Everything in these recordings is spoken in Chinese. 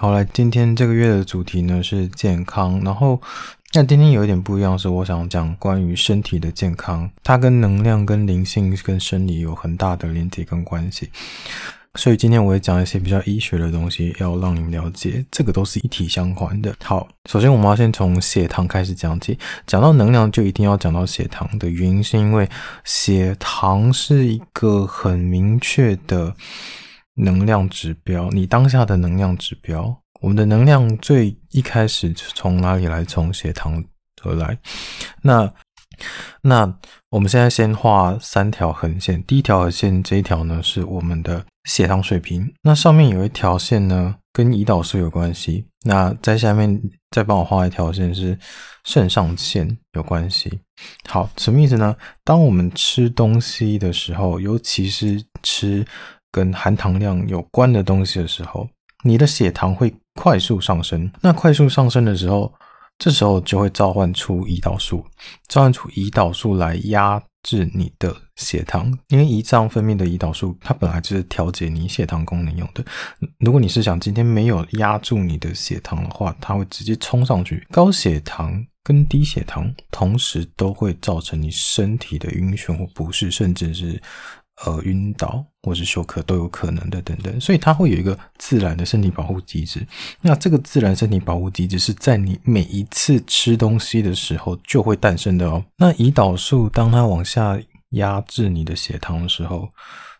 好，来，今天这个月的主题呢是健康，然后那今天有一点不一样，是我想讲关于身体的健康，它跟能量、跟灵性、跟生理有很大的连接跟关系，所以今天我会讲一些比较医学的东西，要让你们了解，这个都是一体相关的。好，首先我们要先从血糖开始讲起，讲到能量就一定要讲到血糖的原因，是因为血糖是一个很明确的。能量指标，你当下的能量指标，我们的能量最一开始从哪里来？从血糖而来。那那我们现在先画三条横线，第一条横线这一条呢是我们的血糖水平，那上面有一条线呢跟胰岛素有关系，那在下面再帮我画一条线是肾上腺有关系。好，什么意思呢？当我们吃东西的时候，尤其是吃。跟含糖量有关的东西的时候，你的血糖会快速上升。那快速上升的时候，这时候就会召唤出胰岛素，召唤出胰岛素来压制你的血糖。因为胰脏分泌的胰岛素，它本来就是调节你血糖功能用的。如果你是想今天没有压住你的血糖的话，它会直接冲上去。高血糖跟低血糖同时都会造成你身体的晕眩或不适，甚至是。呃，晕倒或是休克都有可能的，等等，所以它会有一个自然的身体保护机制。那这个自然身体保护机制是在你每一次吃东西的时候就会诞生的哦。那胰岛素当它往下压制你的血糖的时候，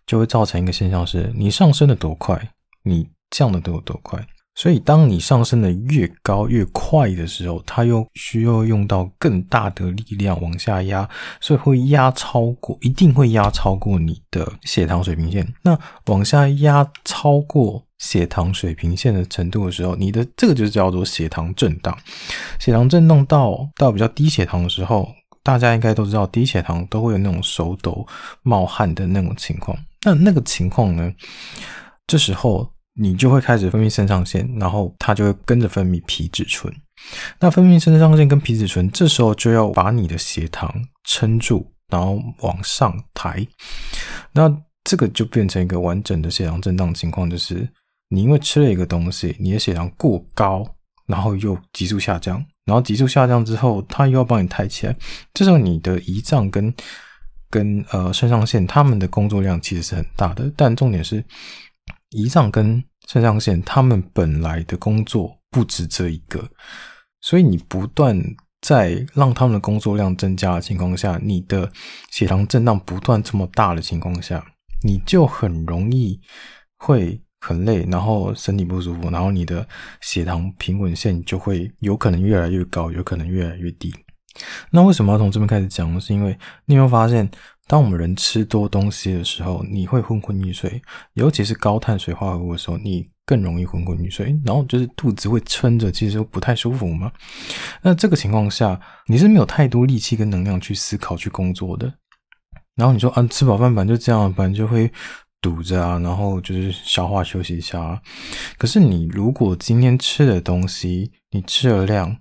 就会造成一个现象是：你上升的多快，你降的都有多快。所以，当你上升的越高越快的时候，它又需要用到更大的力量往下压，所以会压超过，一定会压超过你的血糖水平线。那往下压超过血糖水平线的程度的时候，你的这个就叫做血糖震荡。血糖震荡到到比较低血糖的时候，大家应该都知道，低血糖都会有那种手抖、冒汗的那种情况。那那个情况呢，这时候。你就会开始分泌肾上腺，然后它就会跟着分泌皮质醇。那分泌肾上腺跟皮质醇，这时候就要把你的血糖撑住，然后往上抬。那这个就变成一个完整的血糖震荡情况，就是你因为吃了一个东西，你的血糖过高，然后又急速下降，然后急速下降之后，它又要帮你抬起来。这时候你的胰脏跟跟呃肾上腺，它们的工作量其实是很大的，但重点是胰脏跟肾上腺，他们本来的工作不止这一个，所以你不断在让他们的工作量增加的情况下，你的血糖震荡不断这么大的情况下，你就很容易会很累，然后身体不舒服，然后你的血糖平稳线就会有可能越来越高，有可能越来越低。那为什么要从这边开始讲？是因为你有没有发现？当我们人吃多东西的时候，你会昏昏欲睡，尤其是高碳水化合物的时候，你更容易昏昏欲睡。然后就是肚子会撑着，其实不太舒服嘛。那这个情况下，你是没有太多力气跟能量去思考、去工作的。然后你说啊，吃饱饭反正就这样，反正就会堵着啊，然后就是消化休息一下啊。可是你如果今天吃的东西，你吃的量，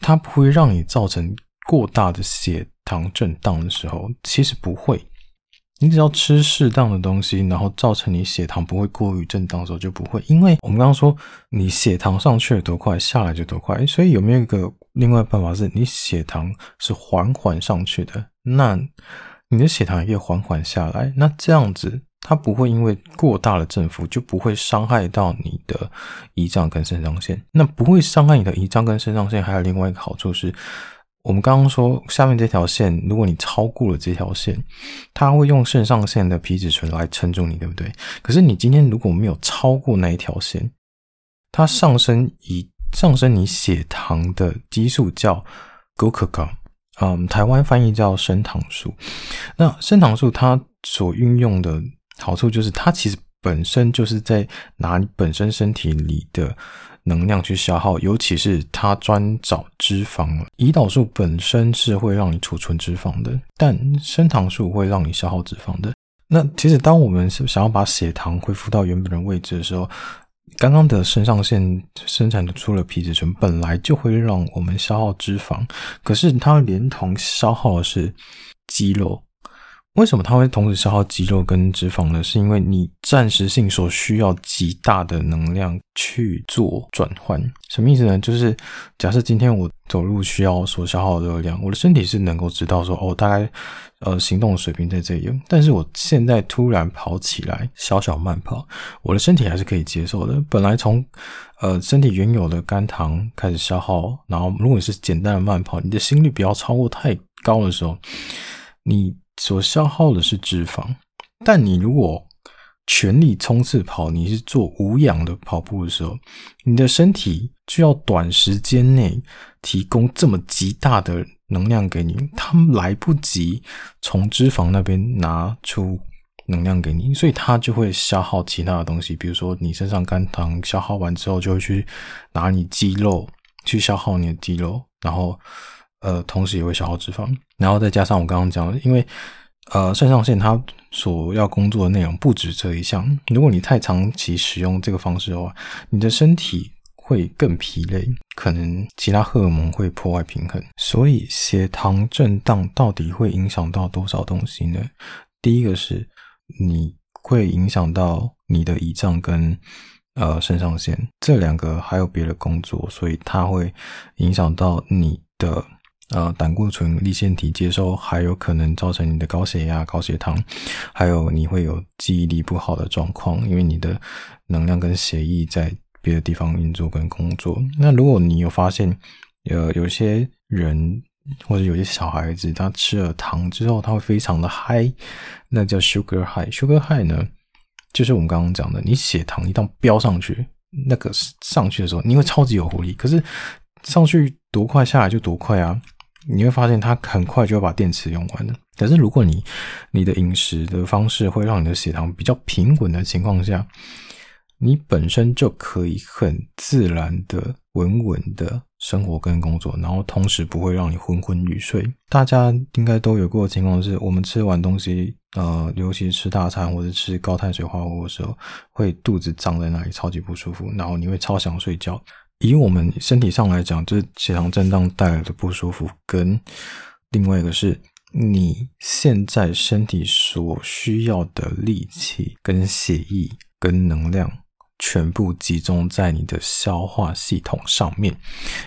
它不会让你造成过大的血糖震荡的时候，其实不会。你只要吃适当的东西，然后造成你血糖不会过于震荡的时候，就不会。因为我们刚刚说，你血糖上去了多快，下来就多快。所以有没有一个另外办法，是你血糖是缓缓上去的，那你的血糖也缓缓下来。那这样子，它不会因为过大的振幅，就不会伤害到你的胰脏跟肾上腺。那不会伤害你的胰脏跟肾上腺，还有另外一个好处是。我们刚刚说，下面这条线，如果你超过了这条线，它会用肾上腺的皮质醇来撑住你，对不对？可是你今天如果没有超过那一条线，它上升以上升你血糖的激素叫 glucagon，嗯，台湾翻译叫升糖素。那升糖素它所运用的好处就是，它其实本身就是在拿你本身身体里的。能量去消耗，尤其是它专找脂肪。胰岛素本身是会让你储存脂肪的，但升糖素会让你消耗脂肪的。那其实当我们是想要把血糖恢复到原本的位置的时候，刚刚的肾上腺生产的出了皮质醇，本来就会让我们消耗脂肪，可是它连同消耗的是肌肉。为什么它会同时消耗肌肉跟脂肪呢？是因为你暂时性所需要极大的能量去做转换。什么意思呢？就是假设今天我走路需要所消耗的热量，我的身体是能够知道说，哦，大概呃行动水平在这里。但是我现在突然跑起来，小小慢跑，我的身体还是可以接受的。本来从呃身体原有的肝糖开始消耗，然后如果你是简单的慢跑，你的心率不要超过太高的时候，你。所消耗的是脂肪，但你如果全力冲刺跑，你是做无氧的跑步的时候，你的身体就要短时间内提供这么极大的能量给你，它们来不及从脂肪那边拿出能量给你，所以它就会消耗其他的东西，比如说你身上肝糖消耗完之后，就会去拿你肌肉去消耗你的肌肉，然后。呃，同时也会消耗脂肪，然后再加上我刚刚讲的，因为呃，肾上腺它所要工作的内容不止这一项。如果你太长期使用这个方式的话，你的身体会更疲累，可能其他荷尔蒙会破坏平衡。所以血糖震荡到底会影响到多少东西呢？第一个是你会影响到你的胰脏跟呃肾上腺这两个还有别的工作，所以它会影响到你的。呃，胆固醇、粒腺体接收，还有可能造成你的高血压、高血糖，还有你会有记忆力不好的状况，因为你的能量跟血液在别的地方运作跟工作。那如果你有发现，呃，有些人或者有些小孩子，他吃了糖之后，他会非常的嗨，那叫 sugar high。sugar high 呢，就是我们刚刚讲的，你血糖一旦飙上去，那个上去的时候，你会超级有活力，可是上去多快，下来就多快啊。你会发现它很快就会把电池用完了。可是如果你你的饮食的方式会让你的血糖比较平稳的情况下，你本身就可以很自然的、稳稳的生活跟工作，然后同时不会让你昏昏欲睡。大家应该都有过的情况是，我们吃完东西，呃，尤其吃大餐或者吃高碳水化合物的时候，会肚子胀在那里，超级不舒服，然后你会超想睡觉。以我们身体上来讲，就是血糖震荡带来的不舒服，跟另外一个是你现在身体所需要的力气、跟血液、跟能量，全部集中在你的消化系统上面，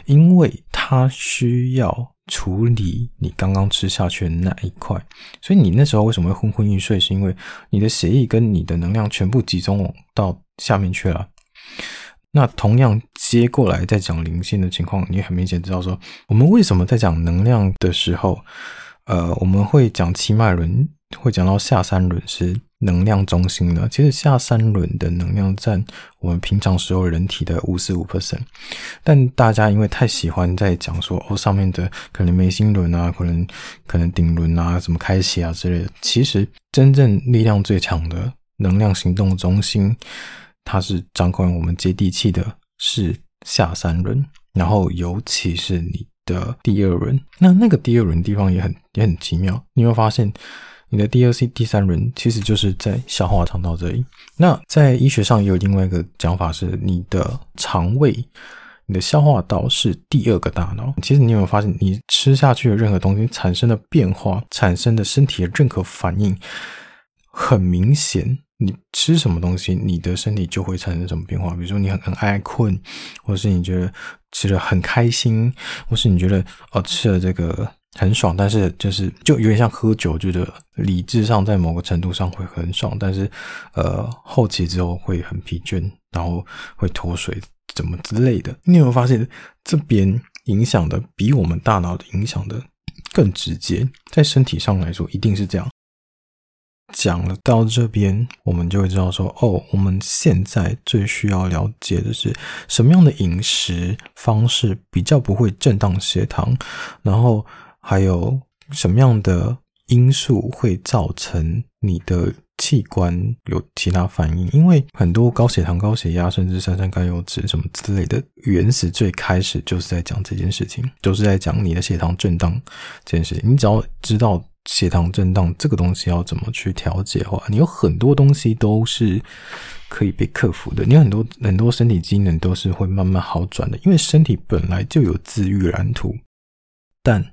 因为它需要处理你刚刚吃下去的那一块，所以你那时候为什么会昏昏欲睡？是因为你的血液跟你的能量全部集中到下面去了。那同样接过来再讲灵性的情况，你很明显知道说，我们为什么在讲能量的时候，呃，我们会讲七脉轮，会讲到下三轮是能量中心呢？其实下三轮的能量占我们平常时候人体的五十五 percent，但大家因为太喜欢在讲说哦，上面的可能眉心轮啊，可能可能顶轮啊，什么开启啊之类的，其实真正力量最强的能量行动中心。它是掌管我们接地气的，是下三轮，然后尤其是你的第二轮。那那个第二轮地方也很也很奇妙，你会发现你的第二 C 第三轮其实就是在消化肠道这里。那在医学上也有另外一个讲法是，你的肠胃、你的消化道是第二个大脑。其实你有没有发现，你吃下去的任何东西产生的变化，产生的身体的任何反应，很明显。你吃什么东西，你的身体就会产生什么变化。比如说，你很很爱困，或是你觉得吃的很开心，或是你觉得哦吃了这个很爽，但是就是就有点像喝酒，觉得理智上在某个程度上会很爽，但是呃后期之后会很疲倦，然后会脱水，怎么之类的。你有没有发现这边影响的比我们大脑的影响的更直接？在身体上来说，一定是这样。讲了到这边，我们就会知道说，哦，我们现在最需要了解的是什么样的饮食方式比较不会震荡血糖，然后还有什么样的因素会造成你的器官有其他反应？因为很多高血糖、高血压，甚至三酸甘油脂什么之类的，原始最开始就是在讲这件事情，就是在讲你的血糖震荡这件事情。你只要知道。血糖震荡这个东西要怎么去调节的话，你有很多东西都是可以被克服的。你有很多很多身体机能都是会慢慢好转的，因为身体本来就有自愈蓝图。但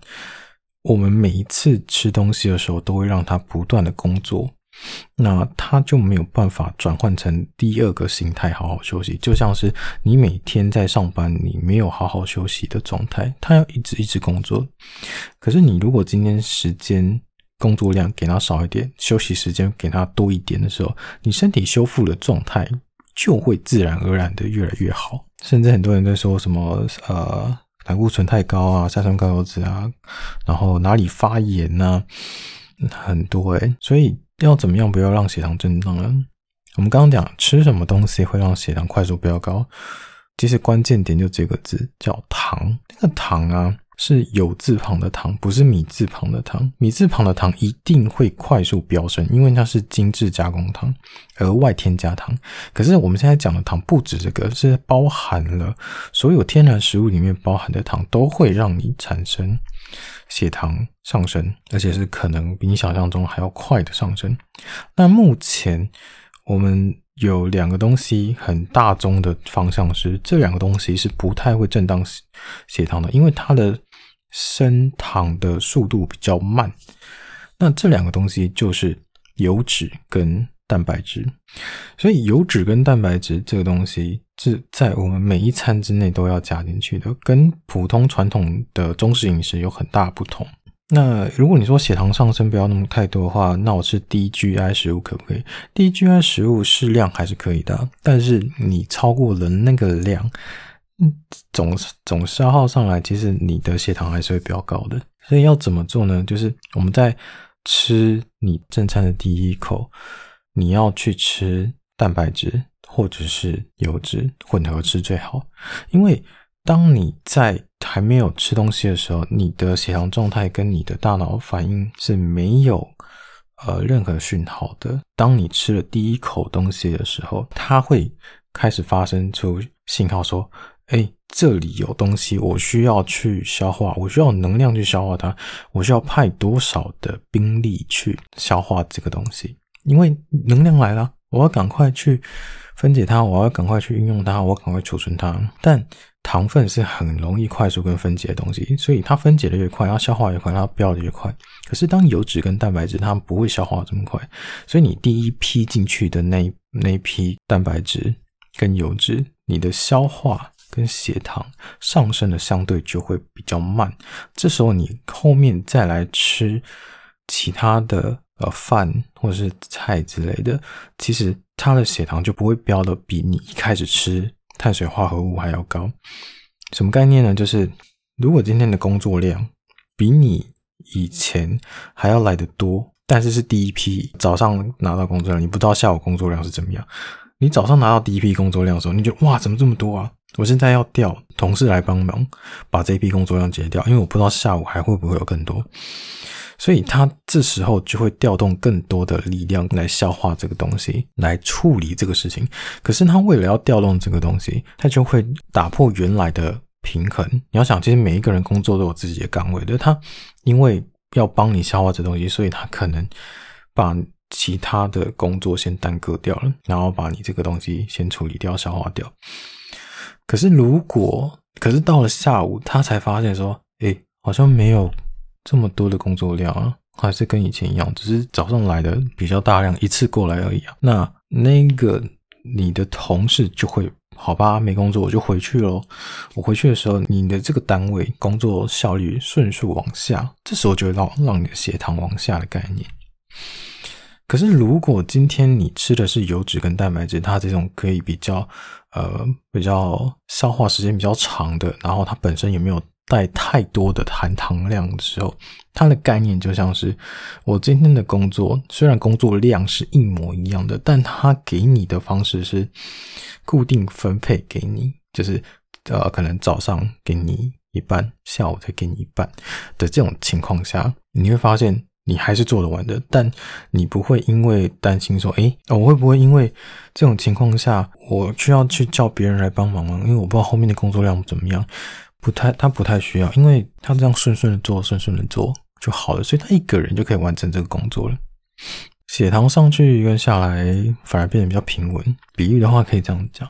我们每一次吃东西的时候，都会让它不断的工作，那它就没有办法转换成第二个形态，好好休息。就像是你每天在上班，你没有好好休息的状态，它要一直一直工作。可是你如果今天时间工作量给它少一点，休息时间给它多一点的时候，你身体修复的状态就会自然而然的越来越好。甚至很多人在说什么呃。胆固醇太高啊，三酸甘油酯啊，然后哪里发炎呐、啊，很多诶，所以要怎么样不要让血糖震荡呢？我们刚刚讲吃什么东西会让血糖快速飙高，其实关键点就这个字叫糖，那个糖啊。是酉字旁的糖，不是米字旁的糖。米字旁的糖一定会快速飙升，因为它是精致加工糖，额外添加糖。可是我们现在讲的糖不止这个，是包含了所有天然食物里面包含的糖，都会让你产生血糖上升，而且是可能比你想象中还要快的上升。那目前我们有两个东西很大宗的方向是，这两个东西是不太会震荡血糖的，因为它的升糖的速度比较慢，那这两个东西就是油脂跟蛋白质，所以油脂跟蛋白质这个东西是在我们每一餐之内都要加进去的，跟普通传统的中式饮食有很大不同。那如果你说血糖上升不要那么太多的话，那我吃低 GI 食物可不可以？低 GI 食物适量还是可以的，但是你超过了那个量。嗯，总总消耗上来，其实你的血糖还是会比较高的。所以要怎么做呢？就是我们在吃你正餐的第一口，你要去吃蛋白质或者是油脂混合吃最好。因为当你在还没有吃东西的时候，你的血糖状态跟你的大脑反应是没有呃任何讯号的。当你吃了第一口东西的时候，它会开始发生出信号说。哎，这里有东西，我需要去消化，我需要能量去消化它，我需要派多少的兵力去消化这个东西？因为能量来了，我要赶快去分解它，我要赶快去运用它，我赶快储存它。但糖分是很容易快速跟分解的东西，所以它分解的越快，它消化越快，它飙的越快。可是当油脂跟蛋白质，它不会消化这么快，所以你第一批进去的那那批蛋白质跟油脂，你的消化。跟血糖上升的相对就会比较慢，这时候你后面再来吃其他的呃饭或者是菜之类的，其实它的血糖就不会飙得比你一开始吃碳水化合物还要高。什么概念呢？就是如果今天的工作量比你以前还要来得多，但是是第一批早上拿到工作量，你不知道下午工作量是怎么样。你早上拿到第一批工作量的时候，你就哇，怎么这么多啊？我现在要调同事来帮忙把这一批工作量结掉，因为我不知道下午还会不会有更多，所以他这时候就会调动更多的力量来消化这个东西，来处理这个事情。可是他为了要调动这个东西，他就会打破原来的平衡。你要想，其实每一个人工作都有自己的岗位的，他因为要帮你消化这东西，所以他可能把其他的工作先耽搁掉了，然后把你这个东西先处理掉、消化掉。可是，如果可是到了下午，他才发现说，诶，好像没有这么多的工作量啊，还是跟以前一样，只是早上来的比较大量，一次过来而已啊。那那个你的同事就会，好吧，没工作我就回去喽。我回去的时候，你的这个单位工作效率迅速往下，这时候就会让让你的血糖往下的概念。可是，如果今天你吃的是油脂跟蛋白质，它这种可以比较呃比较消化时间比较长的，然后它本身也没有带太多的含糖量的时候，它的概念就像是我今天的工作，虽然工作量是一模一样的，但它给你的方式是固定分配给你，就是呃可能早上给你一半，下午再给你一半的这种情况下，你会发现。你还是做得完的，但你不会因为担心说，诶，我会不会因为这种情况下，我需要去叫别人来帮忙吗？因为我不知道后面的工作量怎么样，不太，他不太需要，因为他这样顺顺的做，顺顺的做就好了，所以他一个人就可以完成这个工作了。血糖上去跟下来反而变得比较平稳。比喻的话可以这样讲，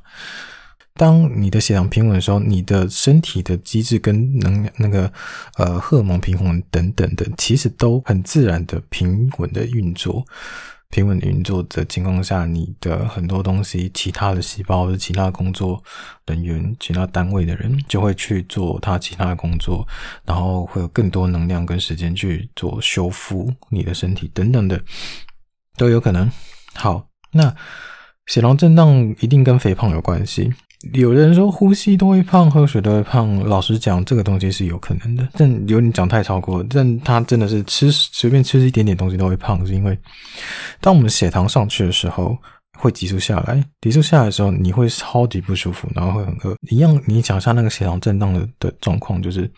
当你的血糖平稳的时候，你的身体的机制跟能那个呃荷尔蒙平衡等等的，其实都很自然的平稳的运作。平稳运作的情况下，你的很多东西，其他的细胞、其他工作人员、其他单位的人，就会去做他其他的工作，然后会有更多能量跟时间去做修复你的身体等等的，都有可能。好，那血糖震荡一定跟肥胖有关系。有人说呼吸都会胖，喝水都会胖。老实讲，这个东西是有可能的，但有点讲太超过。但他真的是吃随便吃一点点东西都会胖，是因为当我们血糖上去的时候，会急速下来。急速下来的时候，你会超级不舒服，然后会很饿。一样，你想象那个血糖震荡的的状况，就是。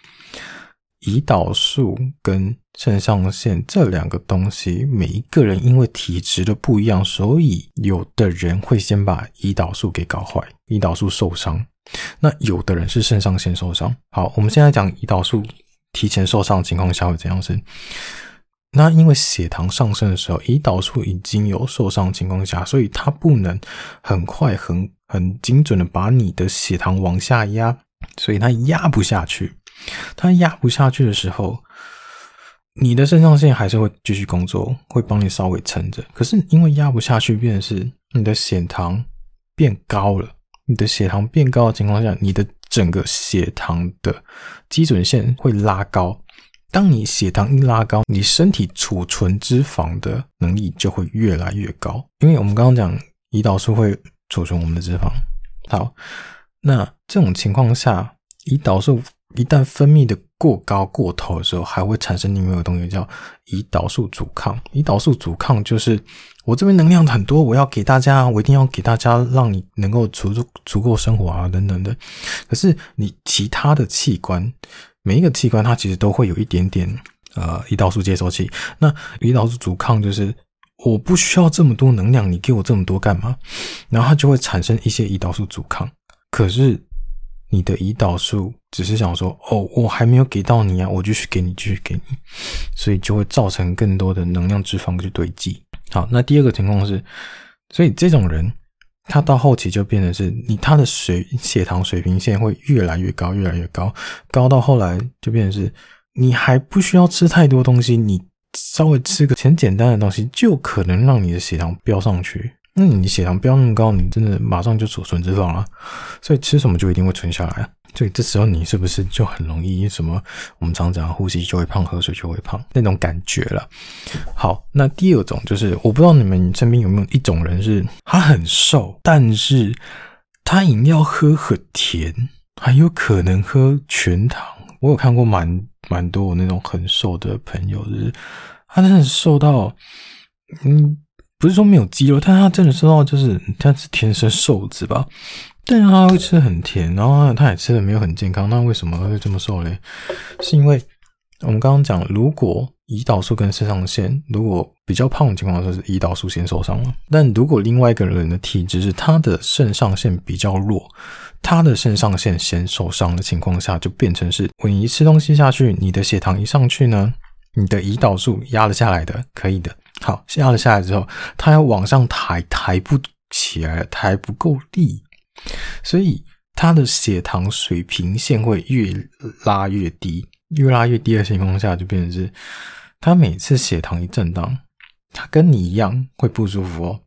胰岛素跟肾上腺这两个东西，每一个人因为体质的不一样，所以有的人会先把胰岛素给搞坏，胰岛素受伤。那有的人是肾上腺受伤。好，我们现在讲胰岛素提前受伤的情况下会怎样？是那因为血糖上升的时候，胰岛素已经有受伤的情况下，所以它不能很快、很很精准的把你的血糖往下压，所以它压不下去。它压不下去的时候，你的肾上腺还是会继续工作，会帮你稍微撑着。可是因为压不下去，变成是你的血糖变高了。你的血糖变高的情况下，你的整个血糖的基准线会拉高。当你血糖一拉高，你身体储存脂肪的能力就会越来越高。因为我们刚刚讲，胰岛素会储存我们的脂肪。好，那这种情况下，胰岛素。一旦分泌的过高过头的时候，还会产生另外一个东西叫胰岛素阻抗。胰岛素阻抗就是我这边能量很多，我要给大家，我一定要给大家，让你能够足足足够生活啊，等等的。可是你其他的器官，每一个器官它其实都会有一点点呃胰岛素接收器。那胰岛素阻抗就是我不需要这么多能量，你给我这么多干嘛？然后它就会产生一些胰岛素阻抗。可是。你的胰岛素只是想说，哦，我还没有给到你啊，我继续给你，继续给你，所以就会造成更多的能量脂肪去堆积。好，那第二个情况是，所以这种人他到后期就变成是你他的水血糖水平线会越来越高，越来越高，高到后来就变成是你还不需要吃太多东西，你稍微吃个很简单的东西，就可能让你的血糖飙上去。那你血糖飙那么高，你真的马上就储存脂肪了，所以吃什么就一定会存下来。所以这时候你是不是就很容易什么？我们常讲呼吸就会胖，喝水就会胖那种感觉了。好，那第二种就是我不知道你们身边有没有一种人是他很瘦，但是他饮料喝很甜，还有可能喝全糖。我有看过蛮蛮多我那种很瘦的朋友，就是他真的瘦到嗯。不是说没有肌肉，但他真的瘦到就是他是天生瘦子吧？但他会吃很甜，然后他也吃的没有很健康。那为什么会这么瘦嘞？是因为我们刚刚讲，如果胰岛素跟肾上腺如果比较胖的情况下，是胰岛素先受伤了。但如果另外一个人的体质是他的肾上腺比较弱，他的肾上腺先受伤的情况下，就变成是你一吃东西下去，你的血糖一上去呢，你的胰岛素压了下来的，可以的。好，压了下来之后，它要往上抬，抬不起来，抬不够力，所以它的血糖水平线会越拉越低，越拉越低的情况下，就变成是，它每次血糖一震荡，它跟你一样会不舒服哦，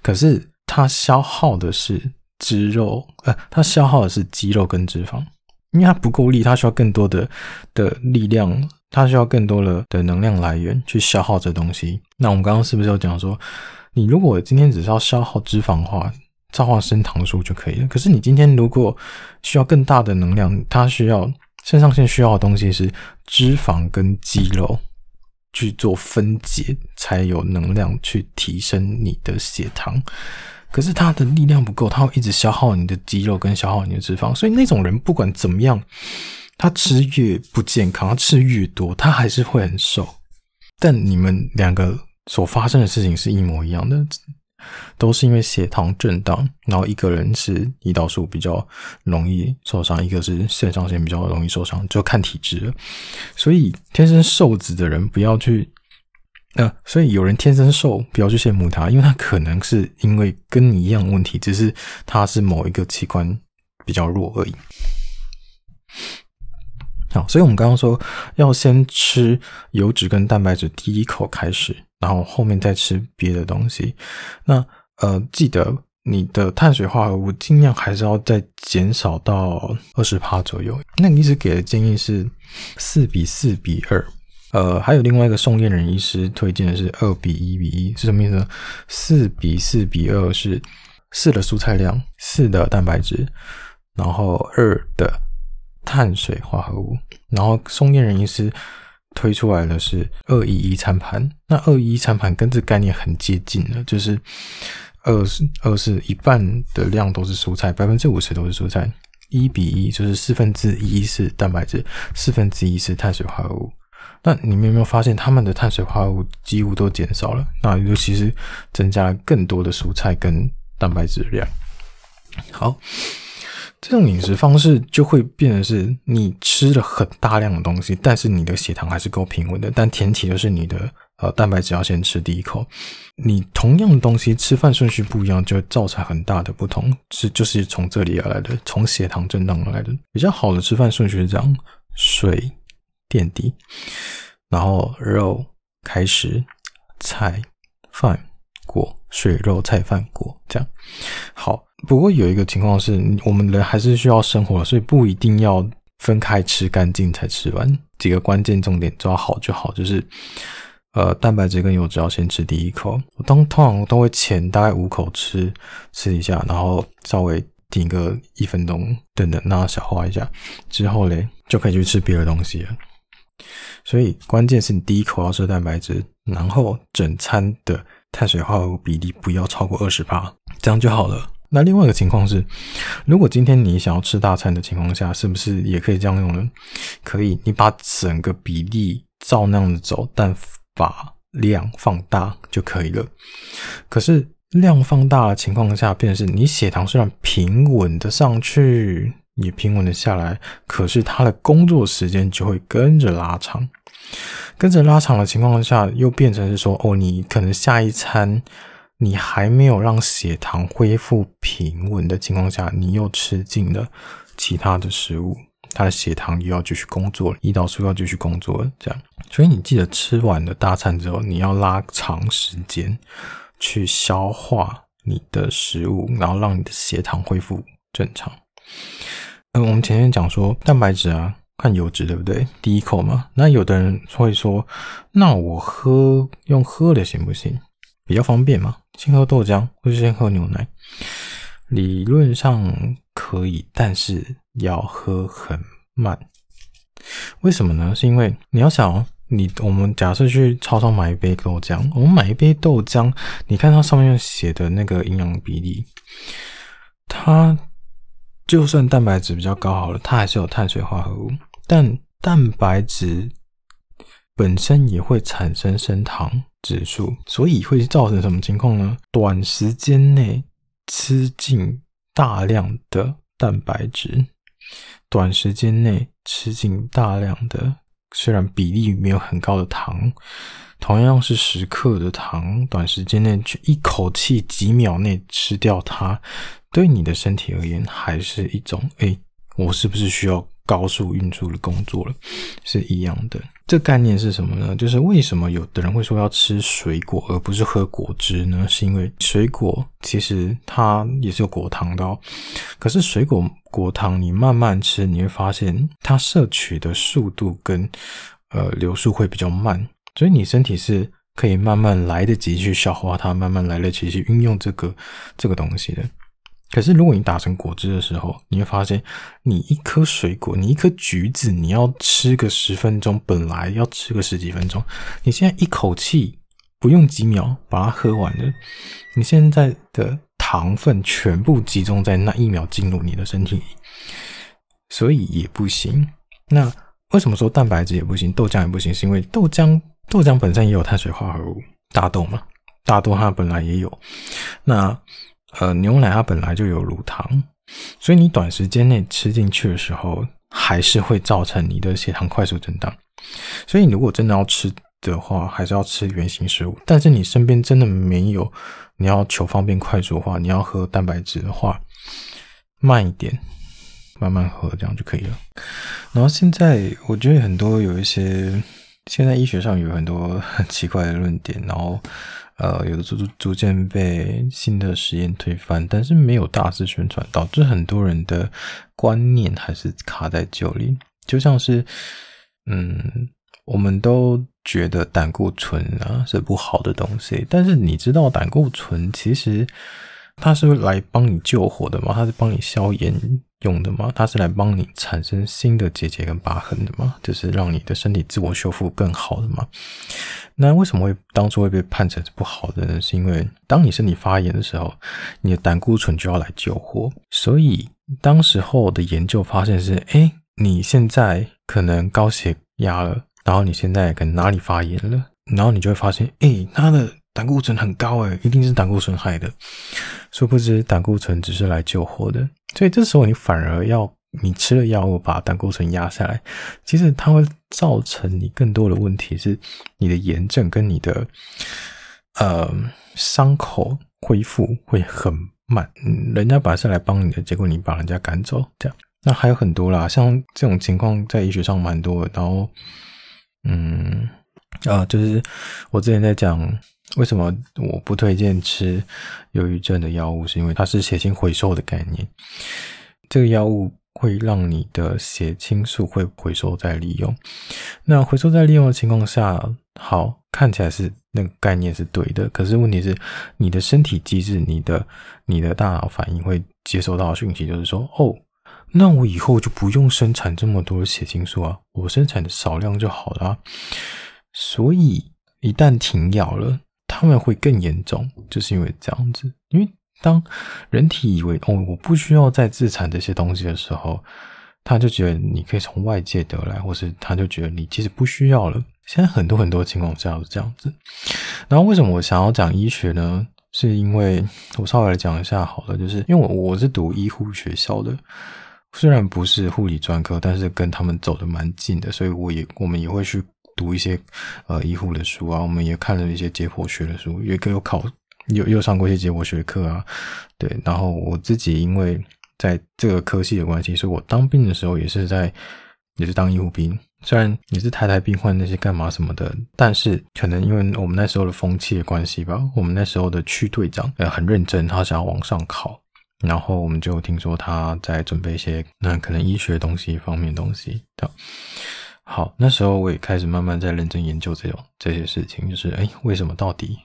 可是它消耗的是肌肉，呃，它消耗的是肌肉跟脂肪，因为它不够力，它需要更多的的力量。它需要更多的的能量来源去消耗这东西。那我们刚刚是不是有讲说，你如果今天只是要消耗脂肪的话，造化升糖素就可以了。可是你今天如果需要更大的能量，它需要肾上腺需要的东西是脂肪跟肌肉去做分解，才有能量去提升你的血糖。可是它的力量不够，它会一直消耗你的肌肉跟消耗你的脂肪，所以那种人不管怎么样。他吃越不健康，他吃越多，他还是会很瘦。但你们两个所发生的事情是一模一样的，都是因为血糖震荡。然后一个人是胰岛素比较容易受伤，一个是肾上腺比较容易受伤，就看体质了。所以天生瘦子的人不要去，呃，所以有人天生瘦，不要去羡慕他，因为他可能是因为跟你一样问题，只是他是某一个器官。比较弱而已。好，所以我们刚刚说要先吃油脂跟蛋白质第一口开始，然后后面再吃别的东西。那呃，记得你的碳水化合物尽量还是要再减少到二十趴左右。那个医师给的建议是四比四比二。呃，还有另外一个宋彦仁医师推荐的是二比一比一，是什么意思呢？四比四比二是四的蔬菜量，四的蛋白质，然后二的碳水化合物。然后松叶仁医师推出来的是二一一餐盘。那二一一餐盘跟这概念很接近的，就是二二是一半的量都是蔬菜，百分之五十都是蔬菜。一比一就是四分之一是蛋白质，四分之一是碳水化合物。那你们有没有发现，他们的碳水化合物几乎都减少了？那尤其是增加了更多的蔬菜跟蛋白质量。好，这种饮食方式就会变成是你吃了很大量的东西，但是你的血糖还是够平稳的。但前提就是你的呃蛋白质要先吃第一口。你同样的东西吃饭顺序不一样，就造成很大的不同。是就是从这里而来的，从血糖震荡而来的。比较好的吃饭顺序是这样：水。垫底，然后肉开始，菜饭果水肉菜饭果这样。好，不过有一个情况是，我们人还是需要生活，所以不一定要分开吃干净才吃完。几个关键重点抓好就好，就是呃，蛋白质跟油脂要先吃第一口。我当通常都会前大概五口吃吃一下，然后稍微停个一分钟，等等让它消化一下，之后嘞就可以去吃别的东西了。所以关键是你第一口要吃蛋白质，然后整餐的碳水化合物比例不要超过二十八，这样就好了。那另外一个情况是，如果今天你想要吃大餐的情况下，是不是也可以这样用呢？可以，你把整个比例照那样子走，但把量放大就可以了。可是量放大的情况下，变成是你血糖虽然平稳的上去。也平稳的下来，可是他的工作时间就会跟着拉长，跟着拉长的情况下，又变成是说，哦，你可能下一餐你还没有让血糖恢复平稳的情况下，你又吃进了其他的食物，他的血糖又要继续工作，胰岛素要继续工作，这样，所以你记得吃完了大餐之后，你要拉长时间去消化你的食物，然后让你的血糖恢复正常。嗯，我们前面讲说蛋白质啊，看油脂对不对？第一口嘛，那有的人会说，那我喝用喝的行不行？比较方便嘛，先喝豆浆或是先喝牛奶，理论上可以，但是要喝很慢。为什么呢？是因为你要想，你我们假设去超商买一杯豆浆，我们买一杯豆浆，你看它上面写的那个营养比例，它。就算蛋白质比较高好了，它还是有碳水化合物，但蛋白质本身也会产生升糖指数，所以会造成什么情况呢？短时间内吃进大量的蛋白质，短时间内吃进大量的，虽然比例没有很高的糖，同样是十克的糖，短时间内去一口气几秒内吃掉它。对你的身体而言，还是一种诶，我是不是需要高速运输的工作了？是一样的。这概念是什么呢？就是为什么有的人会说要吃水果而不是喝果汁呢？是因为水果其实它也是有果糖的哦。可是水果果糖你慢慢吃，你会发现它摄取的速度跟呃流速会比较慢，所以你身体是可以慢慢来得及去消化它，慢慢来得及去运用这个这个东西的。可是，如果你打成果汁的时候，你会发现，你一颗水果，你一颗橘子，你要吃个十分钟，本来要吃个十几分钟，你现在一口气不用几秒把它喝完了，你现在的糖分全部集中在那一秒进入你的身体里，所以也不行。那为什么说蛋白质也不行，豆浆也不行？是因为豆浆，豆浆本身也有碳水化合物，大豆嘛，大豆它本来也有，那。呃，牛奶它本来就有乳糖，所以你短时间内吃进去的时候，还是会造成你的血糖快速震荡。所以，你如果真的要吃的话，还是要吃原型食物。但是你身边真的没有，你要求方便快速的话，你要喝蛋白质的话，慢一点，慢慢喝这样就可以了。然后现在我觉得很多有一些，现在医学上有很多很奇怪的论点，然后呃，有的逐逐逐渐被新的实验推翻，但是没有大肆宣传，导致很多人的观念还是卡在旧里，就像是嗯。我们都觉得胆固醇啊是不好的东西，但是你知道胆固醇其实它是来帮你救火的吗？它是帮你消炎用的吗？它是来帮你产生新的结节跟疤痕的吗？就是让你的身体自我修复更好的吗？那为什么会当初会被判成是不好的呢？是因为当你身体发炎的时候，你的胆固醇就要来救火，所以当时候的研究发现是，诶，你现在可能高血压了。然后你现在可能哪里发炎了，然后你就会发现，诶，他的胆固醇很高，诶，一定是胆固醇害的。殊不知胆固醇只是来救火的，所以这时候你反而要你吃了药物把胆固醇压下来，其实它会造成你更多的问题，是你的炎症跟你的呃伤口恢复会很慢。人家本来是来帮你的，结果你把人家赶走，这样。那还有很多啦，像这种情况在医学上蛮多的，然后。嗯，啊，就是我之前在讲为什么我不推荐吃忧郁症的药物，是因为它是血清回收的概念。这个药物会让你的血清素会回收再利用。那回收再利用的情况下，好，看起来是那个概念是对的，可是问题是你的身体机制、你的你的大脑反应会接收到讯息，就是说，哦。那我以后就不用生产这么多血清素啊，我生产的少量就好了啊。所以一旦停药了，他们会更严重，就是因为这样子。因为当人体以为哦，我不需要再自产这些东西的时候，他就觉得你可以从外界得来，或是他就觉得你其实不需要了。现在很多很多情况下是这样子。然后为什么我想要讲医学呢？是因为我稍微来讲一下好了，就是因为我我是读医护学校的。虽然不是护理专科，但是跟他们走得蛮近的，所以我也我们也会去读一些呃医护的书啊，我们也看了一些解剖学的书，也有考有有上过一些解剖学课啊，对。然后我自己因为在这个科系的关系，所以我当兵的时候也是在也是当医护兵，虽然也是抬抬病患那些干嘛什么的，但是可能因为我们那时候的风气的关系吧，我们那时候的区队长呃很认真，他想要往上考。然后我们就听说他在准备一些那可能医学东西方面东西的。好，那时候我也开始慢慢在认真研究这种这些事情，就是哎，为什么到底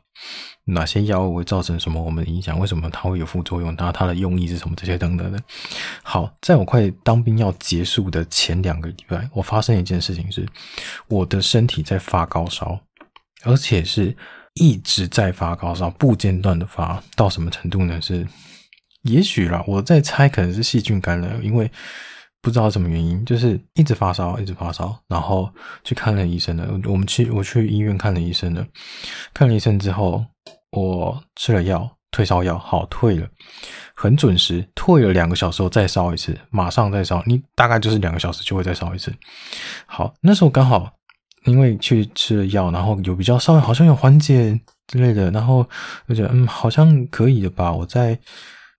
哪些药物会造成什么我们的影响？为什么它会有副作用？它它的用意是什么？这些等等的。好，在我快当兵要结束的前两个礼拜，我发生一件事情是，我的身体在发高烧，而且是一直在发高烧，不间断的发，到什么程度呢？是。也许啦，我在猜，可能是细菌感染，因为不知道什么原因，就是一直发烧，一直发烧，然后去看了医生了。我们去，我去医院看了医生了。看了医生之后，我吃了药，退烧药，好，退了，很准时，退了两个小时后再烧一次，马上再烧，你大概就是两个小时就会再烧一次。好，那时候刚好因为去吃了药，然后有比较稍微好像有缓解之类的，然后我觉得嗯，好像可以的吧，我在。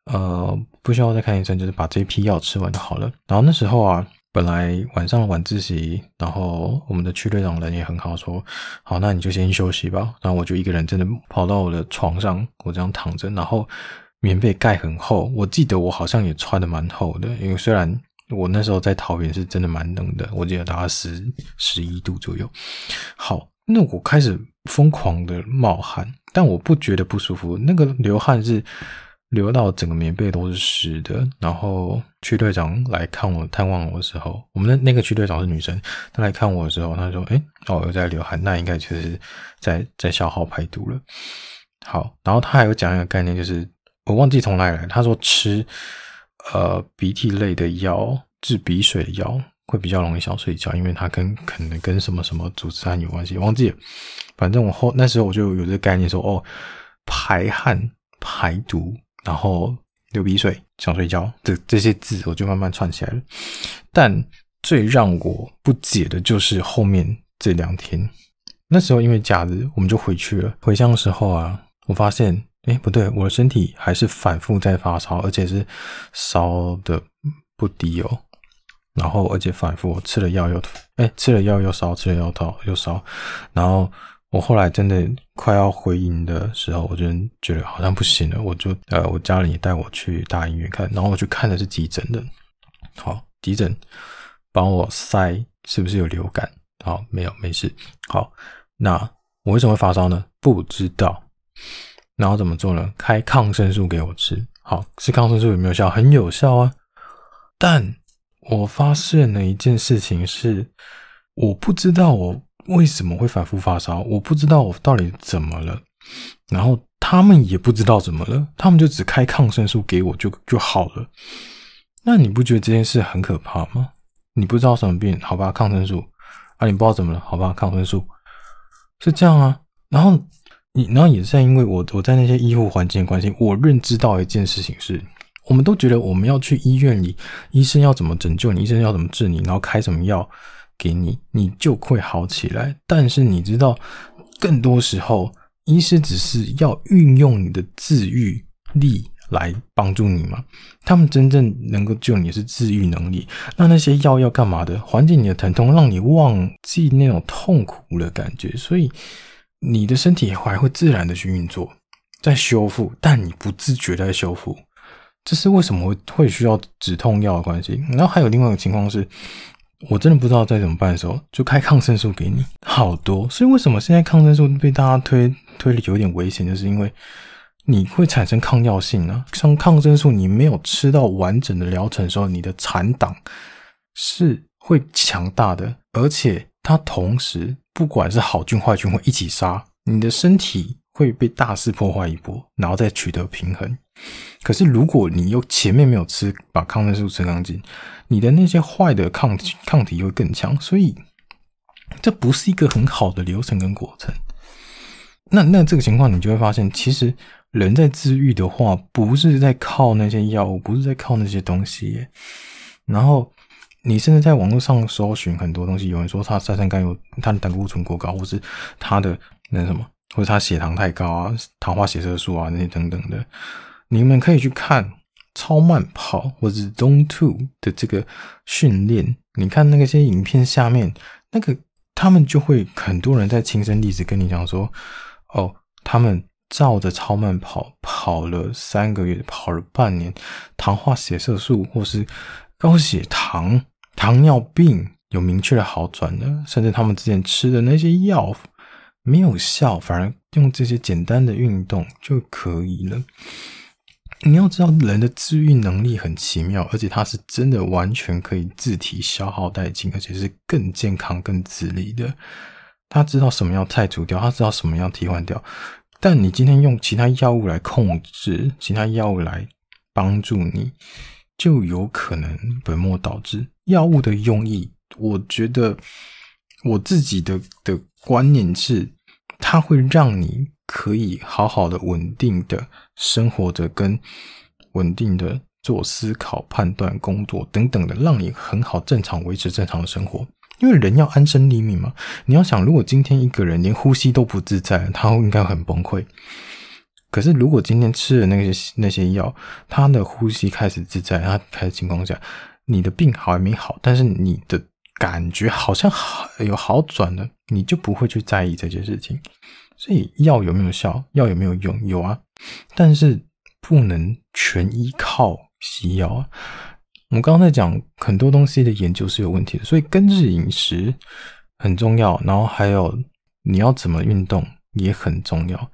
呃，不需要再看医生，就是把这批药吃完就好了。然后那时候啊，本来晚上晚自习，然后我们的区队长人也很好，说好，那你就先休息吧。然后我就一个人真的跑到我的床上，我这样躺着，然后棉被盖很厚。我记得我好像也穿的蛮厚的，因为虽然我那时候在桃园是真的蛮冷的，我记得大概十十一度左右。好，那我开始疯狂的冒汗，但我不觉得不舒服，那个流汗是。流到整个棉被都是湿的，然后区队长来看我探望我的时候，我们的那个区队长是女生，她来看我的时候，她说：“诶，哦，有在流汗，那应该就是在在消耗排毒了。”好，然后他还有讲一个概念，就是我忘记从哪里来，他说吃呃鼻涕类的药，治鼻水的药会比较容易想睡觉，因为它跟可能跟什么什么组织胺有关系，忘记了。反正我后那时候我就有这个概念说，哦，排汗排毒。然后流鼻水，想睡觉，这这些字我就慢慢串起来了。但最让我不解的就是后面这两天，那时候因为假日，我们就回去了。回乡的时候啊，我发现，哎，不对，我的身体还是反复在发烧，而且是烧的不低哦。然后而且反复，我吃了药又哎，吃了药又烧，吃了药烧又烧。然后我后来真的快要回营的时候，我就觉得好像不行了，我就呃，我家里也带我去大医院看，然后我去看的是急诊的。好，急诊帮我筛是不是有流感？好，没有，没事。好，那我为什么会发烧呢？不知道。然后怎么做呢？开抗生素给我吃。好，吃抗生素有没有效？很有效啊，但。我发现了一件事情是，我不知道我为什么会反复发烧，我不知道我到底怎么了，然后他们也不知道怎么了，他们就只开抗生素给我就就好了。那你不觉得这件事很可怕吗？你不知道什么病，好吧，抗生素啊，你不知道怎么了，好吧，抗生素是这样啊。然后你，然后也是因为我我在那些医护环境的关系，我认知到一件事情是。我们都觉得我们要去医院里，医生要怎么拯救你，医生要怎么治你，然后开什么药给你，你就会好起来。但是你知道，更多时候，医师只是要运用你的自愈力来帮助你嘛。他们真正能够救你是自愈能力。那那些药要干嘛的？缓解你的疼痛，让你忘记那种痛苦的感觉。所以你的身体还会自然的去运作，在修复，但你不自觉的在修复。这是为什么会会需要止痛药的关系？然后还有另外一个情况是，我真的不知道该怎么办的时候，就开抗生素给你，好多。所以为什么现在抗生素被大家推推的有点危险，就是因为你会产生抗药性啊。像抗生素，你没有吃到完整的疗程的时候，你的残党是会强大的，而且它同时不管是好菌坏菌会一起杀，你的身体会被大肆破坏一波，然后再取得平衡。可是，如果你又前面没有吃，把抗生素吃干净，你的那些坏的抗抗体会更强，所以这不是一个很好的流程跟过程。那那这个情况，你就会发现，其实人在治愈的话，不是在靠那些药物，不是在靠那些东西。然后你甚至在网络上搜寻很多东西，有人说他三酸甘油，他的胆固醇过高，或是他的那什么，或者他血糖太高啊，糖化血色素啊那些等等的。你们可以去看超慢跑或者 Zone Two 的这个训练，你看那些影片下面，那个他们就会很多人在亲身例子跟你讲说，哦，他们照着超慢跑跑了三个月，跑了半年，糖化血色素或是高血糖、糖尿病有明确的好转的，甚至他们之前吃的那些药没有效，反而用这些简单的运动就可以了。你要知道，人的自愈能力很奇妙，而且它是真的完全可以自体消耗殆尽，而且是更健康、更自立的。他知道什么要汰除掉，他知道什么要替换掉。但你今天用其他药物来控制，其他药物来帮助你，就有可能本末倒置。药物的用意，我觉得我自己的的观念是，它会让你。可以好好的、稳定的生活着，跟稳定的做思考、判断、工作等等的，让你很好、正常维持正常的生活。因为人要安身立命嘛。你要想，如果今天一个人连呼吸都不自在，他应该很崩溃。可是，如果今天吃了那些那些药，他的呼吸开始自在，他开始情况下，你的病好还没好，但是你的感觉好像好有好转了，你就不会去在意这件事情。所以药有没有效？药有没有用？有啊，但是不能全依靠西药啊。我们刚刚在讲很多东西的研究是有问题的，所以根治饮食很重要，然后还有你要怎么运动也很重要，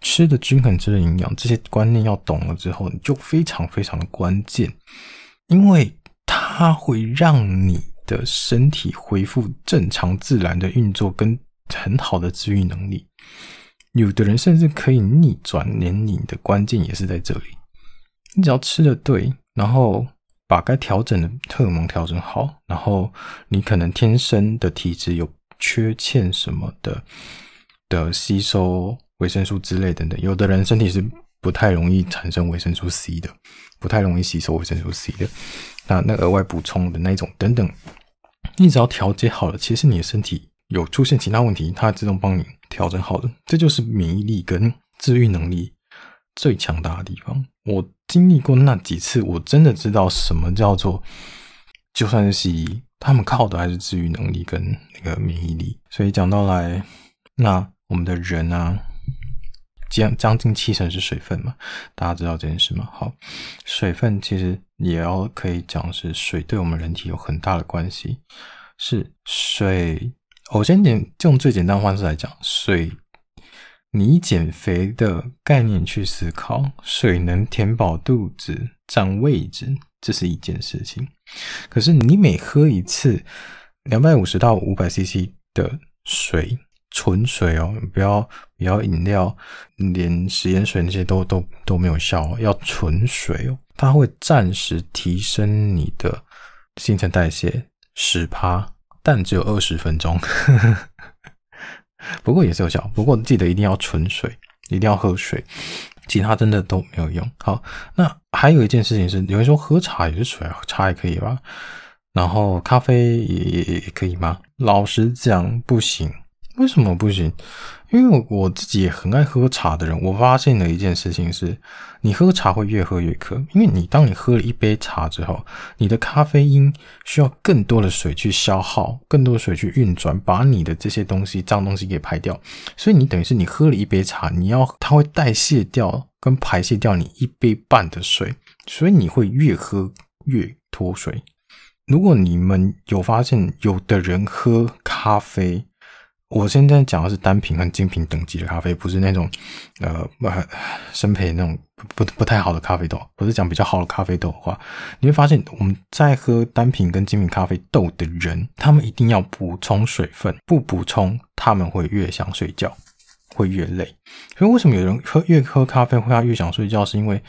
吃的均衡、吃的营养，这些观念要懂了之后，你就非常非常的关键，因为它会让你的身体恢复正常自然的运作跟很好的治愈能力。有的人甚至可以逆转年龄的关键也是在这里。你只要吃的对，然后把该调整的荷尔蒙调整好，然后你可能天生的体质有缺欠什么的的吸收维生素之类等等。有的人身体是不太容易产生维生素 C 的，不太容易吸收维生素 C 的。那那额外补充的那种等等，你只要调节好了，其实你的身体有出现其他问题，它自动帮你。调整好的，这就是免疫力跟治愈能力最强大的地方。我经历过那几次，我真的知道什么叫做，就算是西医，他们靠的还是治愈能力跟那个免疫力。所以讲到来，那我们的人啊，将将近七成是水分嘛，大家知道这件事吗？好，水分其实也要可以讲是水对我们人体有很大的关系，是水。我先简用最简单的方式来讲，水。你减肥的概念去思考，水能填饱肚子、占位置，这是一件事情。可是你每喝一次两百五十到五百 CC 的水，纯水哦，不要不要饮料，连食盐水那些都都都没有效哦，要纯水哦，它会暂时提升你的新陈代谢十趴，但只有二十分钟。不过也是有效，不过记得一定要纯水，一定要喝水，其他真的都没有用。好，那还有一件事情是，有人说喝茶也是水啊，茶也可以吧？然后咖啡也也也可以吗？老实讲，不行。为什么不行？因为我自己也很爱喝茶的人，我发现了一件事情是，你喝茶会越喝越渴，因为你当你喝了一杯茶之后，你的咖啡因需要更多的水去消耗，更多的水去运转，把你的这些东西脏东西给排掉，所以你等于是你喝了一杯茶，你要它会代谢掉跟排泄掉你一杯半的水，所以你会越喝越脱水。如果你们有发现，有的人喝咖啡。我现在讲的是单品和精品等级的咖啡，不是那种，呃，深焙那种不不太好的咖啡豆。不是讲比较好的咖啡豆的话，你会发现我们在喝单品跟精品咖啡豆的人，他们一定要补充水分，不补充他们会越想睡觉，会越累。所以为什么有人喝越喝咖啡会他越想睡觉？是因为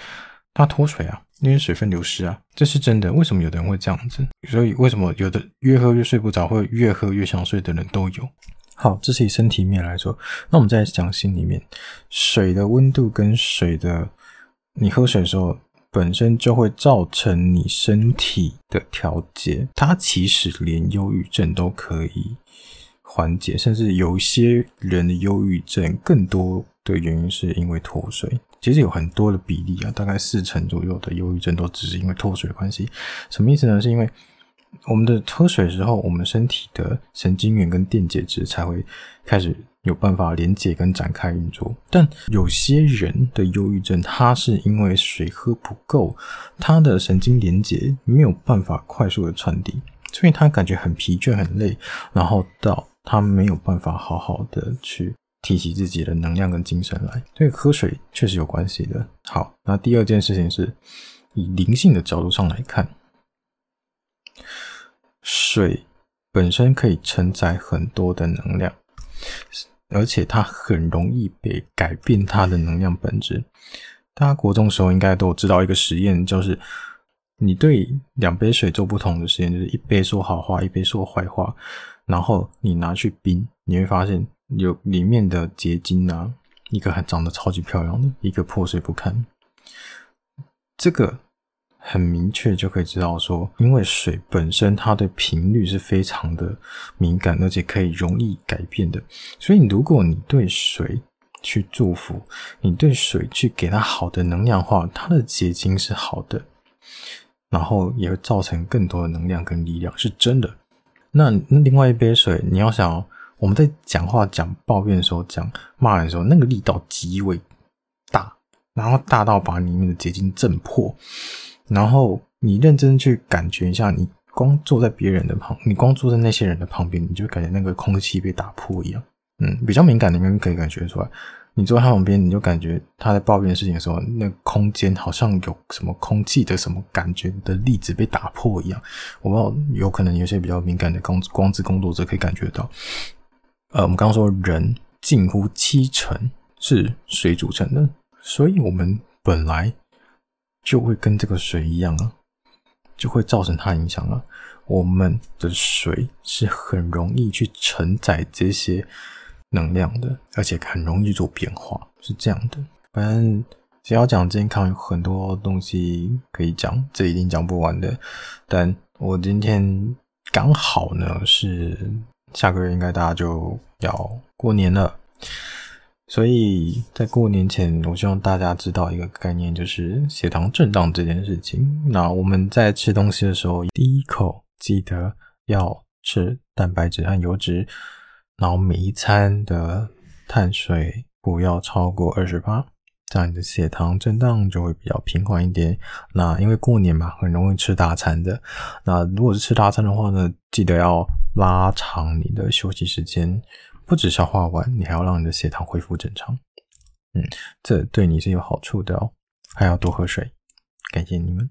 他脱水啊，因为水分流失啊，这是真的。为什么有的人会这样子？所以为什么有的越喝越睡不着，会越喝越想睡的人都有？好，这是以身体面来说，那我们再讲心里面，水的温度跟水的，你喝水的时候本身就会造成你身体的调节，它其实连忧郁症都可以缓解，甚至有一些人的忧郁症更多的原因是因为脱水，其实有很多的比例啊，大概四成左右的忧郁症都只是因为脱水的关系，什么意思呢？是因为我们的喝水的时候，我们身体的神经元跟电解质才会开始有办法连接跟展开运作。但有些人的忧郁症，他是因为水喝不够，他的神经连接没有办法快速的传递，所以他感觉很疲倦、很累，然后到他没有办法好好的去提起自己的能量跟精神来。所以喝水确实有关系的。好，那第二件事情是以灵性的角度上来看。水本身可以承载很多的能量，而且它很容易被改变它的能量本质。大家国中时候应该都知道一个实验，就是你对两杯水做不同的实验，就是一杯说好话，一杯说坏话，然后你拿去冰，你会发现有里面的结晶啊，一个还长得超级漂亮的，一个破碎不堪。这个。很明确就可以知道说，因为水本身它的频率是非常的敏感，而且可以容易改变的。所以，如果你对水去祝福，你对水去给它好的能量化，它的结晶是好的，然后也会造成更多的能量跟力量，是真的。那另外一杯水，你要想，我们在讲话、讲抱怨的时候、讲骂人的时候，那个力道极为大，然后大到把里面的结晶震破。然后你认真去感觉一下，你光坐在别人的旁，你光坐在那些人的旁边，你就感觉那个空气被打破一样。嗯，比较敏感的人可以感觉出来。你坐在他旁边，你就感觉他在抱怨事情的时候，那空间好像有什么空气的什么感觉的粒子被打破一样。我不知道，有可能有些比较敏感的光光之工作者可以感觉到。呃，我们刚刚说人近乎七成是水组成的，所以我们本来。就会跟这个水一样啊，就会造成它影响啊。我们的水是很容易去承载这些能量的，而且很容易做变化，是这样的。反正只要讲健康，有很多东西可以讲，这一定讲不完的。但我今天刚好呢，是下个月应该大家就要过年了。所以在过年前，我希望大家知道一个概念，就是血糖震荡这件事情。那我们在吃东西的时候，第一口记得要吃蛋白质和油脂，然后每一餐的碳水不要超过二十八。这样你的血糖震荡就会比较平缓一点。那因为过年嘛，很容易吃大餐的。那如果是吃大餐的话呢，记得要拉长你的休息时间，不止消化完，你还要让你的血糖恢复正常。嗯，这对你是有好处的哦。还要多喝水，感谢你们。